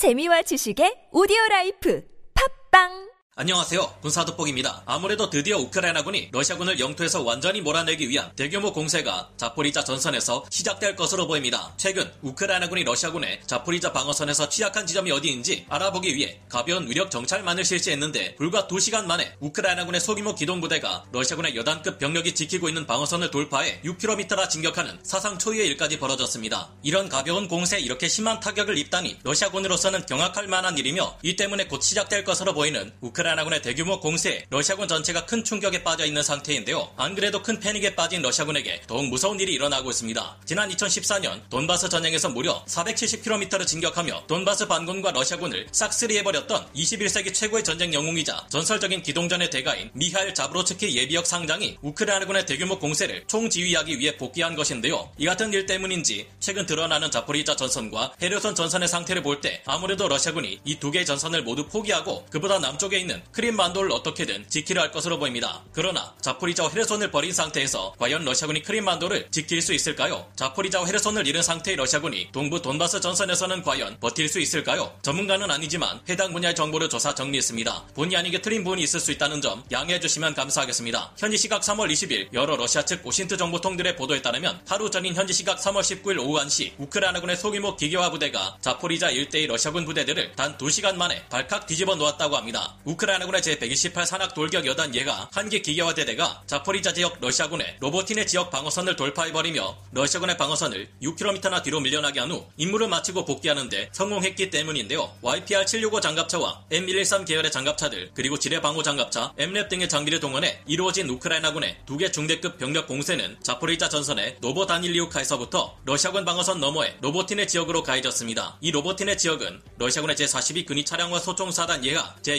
재미와 지식의 오디오 라이프. 팟빵 안녕하세요. 군사 돋보기입니다. 아무래도 드디어 우크라이나군이 러시아군을 영토에서 완전히 몰아내기 위한 대규모 공세가 자포리자 전선에서 시작될 것으로 보입니다. 최근 우크라이나군이 러시아군의 자포리자 방어선에서 취약한 지점이 어디인지 알아보기 위해 가벼운 위력 정찰만을 실시했는데 불과 2시간 만에 우크라이나군의 소규모 기동부대가 러시아군의 여단급 병력이 지키고 있는 방어선을 돌파해 6km나 진격하는 사상 초유의 일까지 벌어졌습니다. 이런 가벼운 공세에 이렇게 심한 타격을 입다니 러시아군으로서는 경악할 만한 일이며 이 때문에 곧 시작될 것으로 보이는 우크라이나 우크라이나군의 대규모 공세에 러시아군 전체가 큰 충격에 빠져 있는 상태인데요. 안 그래도 큰 패닉에 빠진 러시아군에게 더욱 무서운 일이 일어나고 있습니다. 지난 2014년 돈바스 전쟁에서 무려 470km를 진격하며 돈바스 반군과 러시아군을 싹쓸이해버렸던 21세기 최고의 전쟁 영웅이자 전설적인 기동전의 대가인 미하일 자브로츠키 예비역 상장이 우크라이나군의 대규모 공세를 총지휘하기 위해 복귀한 것인데요. 이 같은 일 때문인지 최근 드러나는 자포리자 전선과 헤르손 전선의 상태를 볼 때 아무래도 러시아군이 이 두 개의 전선을 모두 포기하고 그보다 남쪽에 있는 크림반도를 어떻게든 지키려 할 것으로 보입니다. 그러나 자포리자와 헤르손을 버린 상태에서 과연 러시아군이 크림반도를 지킬 수 있을까요? 자포리자와 헤르손을 잃은 상태의 러시아군이 동부 돈바스 전선에서는 과연 버틸 수 있을까요? 전문가는 아니지만 해당 분야의 정보를 조사 정리했습니다. 본의 아니게 틀린 부분이 있을 수 있다는 점 양해해 주시면 감사하겠습니다. 현지 시각 3월 20일 여러 러시아 측 OSINT 정보통들의 보도에 따르면 하루 전인 현지 시각 3월 19일 오후 1시 우크라이나군의 소규모 기계화 부대가 자포리자 일대의 러시아군 부대들을 단 2시간 만에 발칵 뒤집어 놓았다고 합니다. 우크라이나군의 제128 산악 돌격 여단 예하 한개 기계화 대대가 자포리자 지역 러시아군의 로보틴의 지역 방어선을 돌파해버리며 러시아군의 방어선을 6km나 뒤로 밀려나게 한 후 임무를 마치고 복귀하는데 성공했기 때문인데요. YPR-765 장갑차와 M113 계열의 장갑차들 그리고 지뢰 방호 장갑차, MRAP 등의 장비를 동원해 이루어진 우크라이나군의 두 개 중대급 병력 공세는 자포리자 전선의 노보 다닐리우카에서부터 러시아군 방어선 너머의 로보틴의 지역으로 가해졌습니다. 이 로보틴의 지역은 러시아군의 제42 근위 차량화 소총사단 예가 제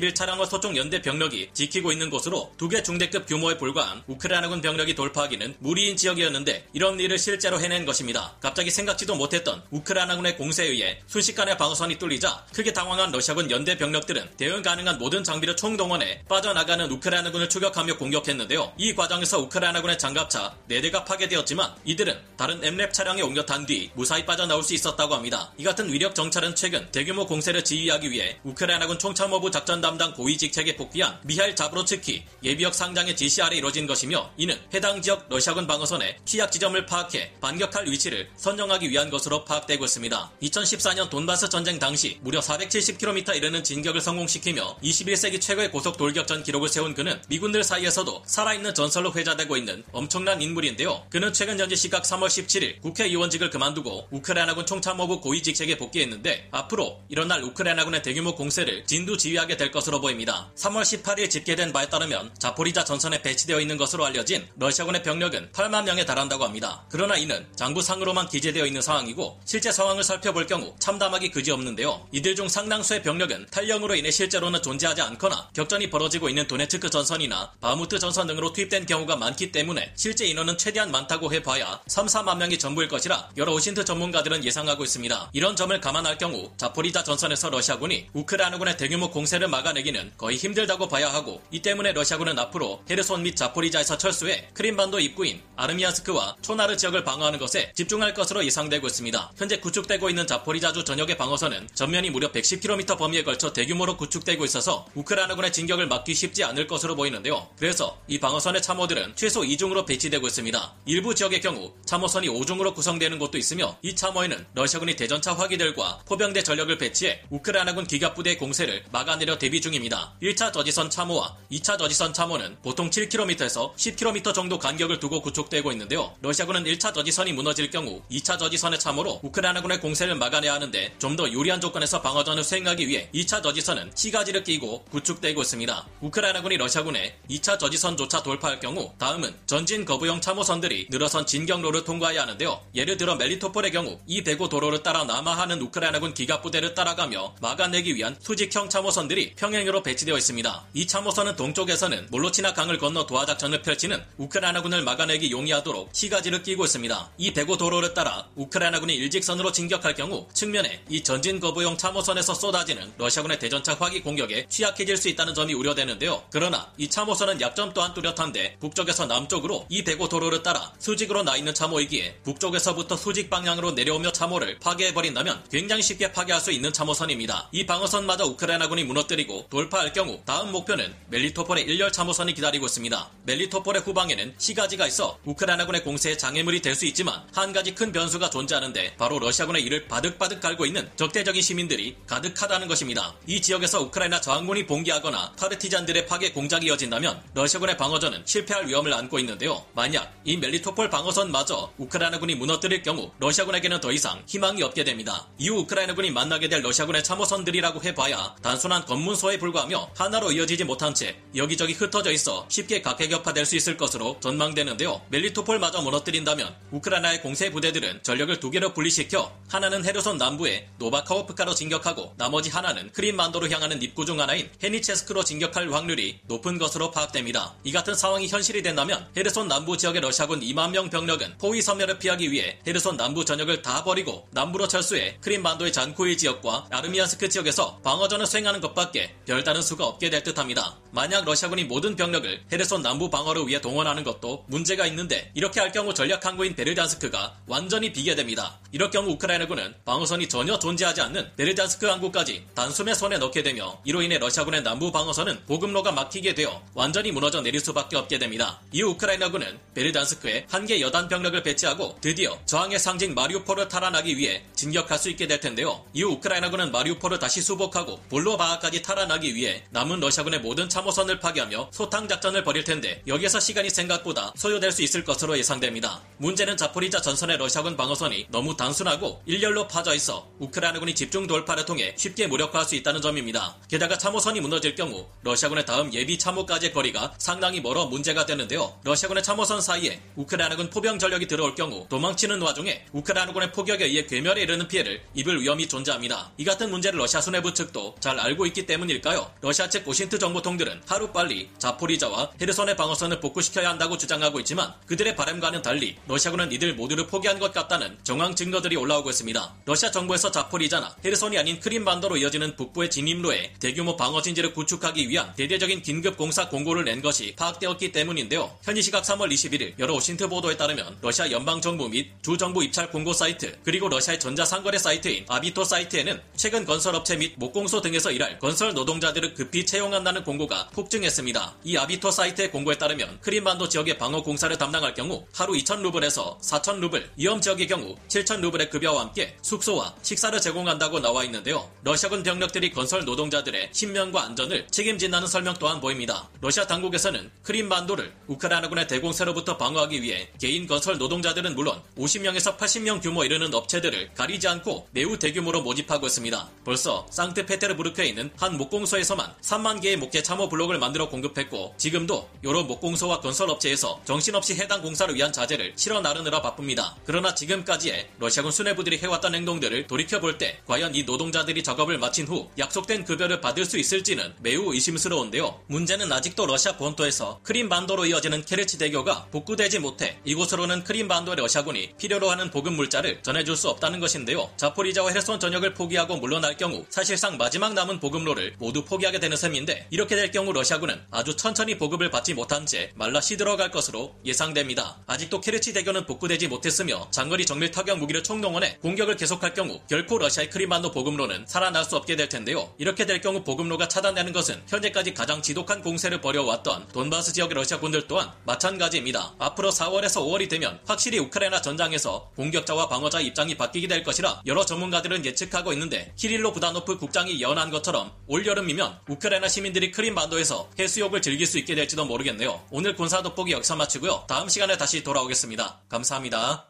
291 차량과 소총 연대 병력이 지키고 있는 곳으로 두 개 중대급 규모에 불과한 우크라이나군 병력이 돌파하기는 무리인 지역이었는데 이런 일을 실제로 해낸 것입니다. 갑자기 생각지도 못했던 우크라이나군의 공세에 의해 순식간에 방어선이 뚫리자 크게 당황한 러시아군 연대 병력들은 대응 가능한 모든 장비를 총동원해 빠져나가는 우크라이나군을 추격하며 공격했는데요. 이 과정에서 우크라이나군의 장갑차 4대가 파괴되었지만 이들은 다른 엠랩 차량에 옮겨 탄 뒤 무사히 빠져나올 수 있었다고 합니다. 이 같은 위력 정찰은 최근 대규모 공세를 지휘하기 위해 우크라이나군 총참모부 작전 담당 담당 고위 직책에 복귀한 미하일 자브로츠키 예비역 상장의 지시 아래 이뤄진 것이며 이는 해당 지역 러시아군 방어선의 취약 지점을 파악해 반격할 위치를 선정하기 위한 것으로 파악되고 있습니다. 2014년 돈바스 전쟁 당시 무려 470km 이르는 진격을 성공시키며 21세기 최고의 고속 돌격전 기록을 세운 그는 미군들 사이에서도 살아있는 전설로 회자되고 있는 엄청난 인물인데요. 그는 최근 현지 시각 3월 17일 국회의원직을 그만두고 우크라이나군 총참모부 고위 직책에 복귀했는데 앞으로 일어날 우크라이나군의 대규모 공세를 진두 지휘하게 될 것으로 것으로 보입니다. 3월 18일 집계된 바에 따르면 자포리자 전선에 배치되어 있는 것으로 알려진 러시아군의 병력은 8만 명에 달한다고 합니다. 그러나 이는 장부상으로만 기재되어 있는 상황이고 실제 상황을 살펴볼 경우 참담하기 그지없는데요. 이들 중 상당수의 병력은 탈령으로 인해 실제로는 존재하지 않거나 격전이 벌어지고 있는 도네츠크 전선이나 바무트 전선 등으로 투입된 경우가 많기 때문에 실제 인원은 최대한 많다고 해봐야 3, 4만 명이 전부일 것이라 여러 OSINT 전문가들은 예상하고 있습니다. 이런 점을 감안할 경우 자포리자 전선에서 러시아군이 우크라이나군의 대규모 공세를 막아 내 내기는 거의 힘들다고 봐야 하고 이 때문에 러시아군은 앞으로 헤르손 및 자포리자에서 철수해 크림반도 입구인 아르미안스크와 초나르 지역을 방어하는 것에 집중할 것으로 예상되고 있습니다. 현재 구축되고 있는 자포리자주 전역의 방어선은 전면이 무려 110km 범위에 걸쳐 대규모로 구축되고 있어서 우크라이나군의 진격을 막기 쉽지 않을 것으로 보이는데요. 그래서 이 방어선의 참호들은 최소 2중으로 배치되고 있습니다. 일부 지역의 경우 참호선이 5중으로 구성되는 곳도 있으며 이 참호에는 러시아군이 대전차 화기들과 포병대 전력을 배치해 우크라이나군 기갑부대의 공세를 막아내려 대비 중 중입니다. 1차 저지선 참호와 2차 저지선 참호는 보통 7km에서 10km 정도 간격을 두고 구축되고 있는데요. 러시아군은 1차 저지선이 무너질 경우 2차 저지선의 참호로 우크라이나군의 공세를 막아내야 하는데 좀 더 유리한 조건에서 방어전을 수행하기 위해 2차 저지선은 시가지를 끼고 구축되고 있습니다. 우크라이나군이 러시아군의 2차 저지선조차 돌파할 경우 다음은 전진 거부형 참호선들이 늘어선 진경로를 통과해야 하는데요. 예를 들어 멜리토폴의 경우 이 대고 도로를 따라 남하하는 우크라이나군 기갑부대를 따라가며 막아내기 위한 수직형 참호선들이 평 평행으로 배치되어 있습니다. 이 참호선은 동쪽에서는 몰로치나 강을 건너 도하 작전을 펼치는 우크라이나군을 막아내기 용이하도록 시가지를 끼고 있습니다. 이 대고 도로를 따라 우크라이나군이 일직선으로 진격할 경우 측면에 이 전진 거부용 참호선에서 쏟아지는 러시아군의 대전차 화기 공격에 취약해질 수 있다는 점이 우려되는데요. 그러나 이 참호선은 약점 또한 뚜렷한데 북쪽에서 남쪽으로 이 대고 도로를 따라 수직으로 나 있는 참호이기에 북쪽에서부터 수직 방향으로 내려오며 참호를 파괴해버린다면 굉장히 쉽게 파괴할 수 있는 참호선입니다. 이 방어선마저 우크라이나군이 무너뜨리고 돌파할 경우 다음 목표는 멜리토폴의 일렬 참호선이 기다리고 있습니다. 멜리토폴의 후방에는 시가지가 있어 우크라이나군의 공세에 장애물이 될 수 있지만 한 가지 큰 변수가 존재하는데 바로 러시아군의 이를 바득바득 갈고 있는 적대적인 시민들이 가득하다는 것입니다. 이 지역에서 우크라이나 저항군이 봉기하거나 파르티잔들의 파괴 공작이 이어진다면 러시아군의 방어전은 실패할 위험을 안고 있는데요. 만약 이 멜리토폴 방어선마저 우크라이나군이 무너뜨릴 경우 러시아군에게는 더 이상 희망이 없게 됩니다. 이후 우크라이나군이 만나게 될 러시아군의 참호선들이라고 해봐야 단순한 검문소에 불과하며 하나로 이어지지 못한 채 여기저기 흩어져 있어 쉽게 각개격파될 수 있을 것으로 전망되는데요. 멜리토폴마저 무너뜨린다면 우크라이나의 공세 부대들은 전력을 두 개로 분리시켜 하나는 헤르손 남부의 노바카호프카로 진격하고 나머지 하나는 크림반도로 향하는 입구 중 하나인 헤니체스크로 진격할 확률이 높은 것으로 파악됩니다. 이 같은 상황이 현실이 된다면 헤르손 남부 지역의 러시아군 2만 명 병력은 포위 섬멸을 피하기 위해 헤르손 남부 전역을 다 버리고 남부로 철수해 크림반도의 잔코이 지역과 아르미안스크 지역에서 방어전을 수행하는 것밖에 별다른 수가 없게 될 듯합니다. 만약 러시아군이 모든 병력을 헤르손 남부 방어를 위해 동원하는 것도 문제가 있는데 이렇게 할 경우 전략 항구인 베르잔스크가 완전히 비게 됩니다. 이럴 경우 우크라이나군은 방어선이 전혀 존재하지 않는 베르잔스크 항구까지 단숨에 손에 넣게 되며 이로 인해 러시아군의 남부 방어선은 보급로가 막히게 되어 완전히 무너져 내릴 수밖에 없게 됩니다. 이후 우크라이나군은 베르잔스크에 한 개 여단 병력을 배치하고 드디어 저항의 상징 마리우폴을 탈환하기 위해 진격할 수 있게 될 텐데요. 이후 우크라이나군은 마리우폴을 다시 수복하고 볼노바하까지 탈환하기 위해 남은 러시아군의 모든 참호선을 파괴하며 소탕 작전을 벌일 텐데 여기에서 시간이 생각보다 소요될 수 있을 것으로 예상됩니다. 문제는 자포리자 전선의 러시아군 방어선이 너무 단순하고 일렬로 파져 있어 우크라이나군이 집중 돌파를 통해 쉽게 무력화할 수 있다는 점입니다. 게다가 참호선이 무너질 경우 러시아군의 다음 예비 참호까지의 거리가 상당히 멀어 문제가 되는데요. 러시아군의 참호선 사이에 우크라이나군 포병 전력이 들어올 경우 도망치는 와중에 우크라이나군의 포격에 의해 괴멸에 이르는 피해를 입을 위험이 존재합니다. 이 같은 문제를 러시아 수뇌부 측도 잘 알고 있기 때문일까요? 러시아 측 OSINT 정보통들은 하루빨리 자포리자와 헤르손의 방어선을 복구시켜야 한다고 주장하고 있지만 그들의 바람과는 달리 러시아군은 이들 모두를 포기한 것 같다는 정황 증거들이 올라오고 있습니다. 러시아 정부에서 자포리자나 헤르손이 아닌 크림반도로 이어지는 북부의 진입로에 대규모 방어 진지를 구축하기 위한 대대적인 긴급 공사 공고를 낸 것이 파악되었기 때문인데요. 현지 시각 3월 21일 여러 OSINT 보도에 따르면 러시아 연방 정부 및 주정부 입찰 공고 사이트 그리고 러시아의 전자상거래 사이트인 아비토 사이트에는 최근 건설업체 및 목공소 등에서 일할 건설 노동자들을 급히 채용한다는 공고가 폭증했습니다. 이 아비토 사이트의 공고에 따르면 크림반도 지역의 방어 공사를 담당할 경우 하루 2,000루블에서 4,000루블, 위험 지역의 경우 7,000 루블의 급여와 함께 숙소와 식사를 제공한다고 나와 있는데요. 러시아군 병력들이 건설 노동자들의 신변과 안전을 책임진다는 설명 또한 보입니다. 러시아 당국에서는 크림반도를 우크라이나군의 대공세로부터 방어하기 위해 개인 건설 노동자들은 물론 50명에서 80명 규모 이르는 업체들을 가리지 않고 매우 대규모로 모집하고 있습니다. 벌써 상트페테르부르크에 있는 한 목공소에서만 3만 개의 목재 참호 블록을 만들어 공급했고 지금도 여러 목공소와 건설업체에서 정신없이 해당 공사를 위한 자재를 실어 나르느라 바쁩니다. 그러나 지금까지의 러시아 군 수뇌부들이 해왔던 행동들을 돌이켜볼 때 과연 이 노동자들이 작업을 마친 후 약속된 급여를 받을 수 있을지는 매우 의심스러운데요. 문제는 아직도 러시아 본토에서 크림반도로 이어지는 케르치 대교가 복구되지 못해 이곳으로는 크림반도의 러시아군이 필요로 하는 보급 물자를 전해줄 수 없다는 것인데요. 자포리자와 헤르손 전역을 포기하고 물러날 경우 사실상 마지막 남은 보급로를 모두 포기하게 되는 셈인데 이렇게 될 경우 러시아군은 아주 천천히 보급을 받지 못한 채 말라 시들어갈 것으로 예상됩니다. 아직도 케르치 대교는 복구되지 못했으며 장거리 정밀 타격 무기를 총동원해 공격을 계속할 경우 결코 러시아의 크림반도 보급로는 살아날 수 없게 될 텐데요. 이렇게 될 경우 보급로가 차단되는 것은 현재까지 가장 지독한 공세를 벌여왔던 돈바스 지역의 러시아 군들 또한 마찬가지입니다. 앞으로 4월에서 5월이 되면 확실히 우크라이나 전장에서 공격자와 방어자 입장이 바뀌게 될 것이라 여러 전문가들은 예측하고 있는데 키릴로 부다노프 국장이 예언한 것처럼 올 여름이면 우크라이나 시민들이 크림반도에서 해수욕을 즐길 수 있게 될지도 모르겠네요. 오늘 군사 돋보기 여기서 마치고요. 다음 시간에 다시 돌아오겠습니다. 감사합니다.